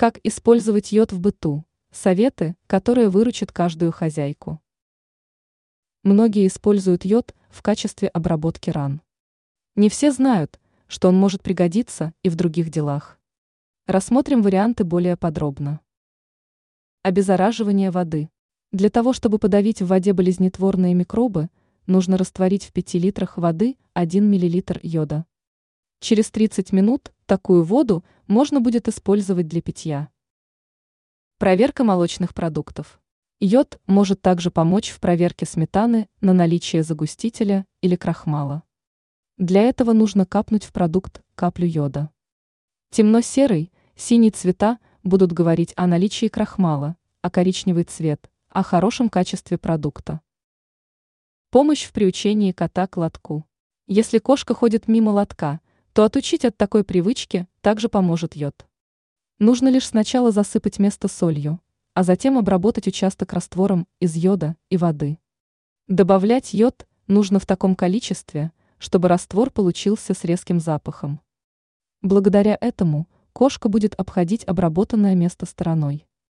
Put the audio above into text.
Как использовать йод в быту? Советы, которые выручат каждую хозяйку. Многие используют йод в качестве обработки ран. Не все знают, что он может пригодиться и в других делах. Рассмотрим варианты более подробно. Обеззараживание воды. Для того, чтобы подавить в воде болезнетворные микробы, нужно растворить в 5 литрах воды 1 мл йода. Через 30 минут такую воду можно будет использовать для питья. Проверка молочных продуктов. Йод может также помочь в проверке сметаны на наличие загустителя или крахмала. Для этого нужно капнуть в продукт каплю йода. Темно-серый, синий цвета будут говорить о наличии крахмала, а коричневый цвет – о хорошем качестве продукта. Помощь в приучении кота к лотку. Если кошка ходит мимо лотка, то отучить от такой привычки также поможет йод. Нужно лишь сначала засыпать место солью, а затем обработать участок раствором из йода и воды. Добавлять йод нужно в таком количестве, чтобы раствор получился с резким запахом. Благодаря этому кошка будет обходить обработанное место стороной.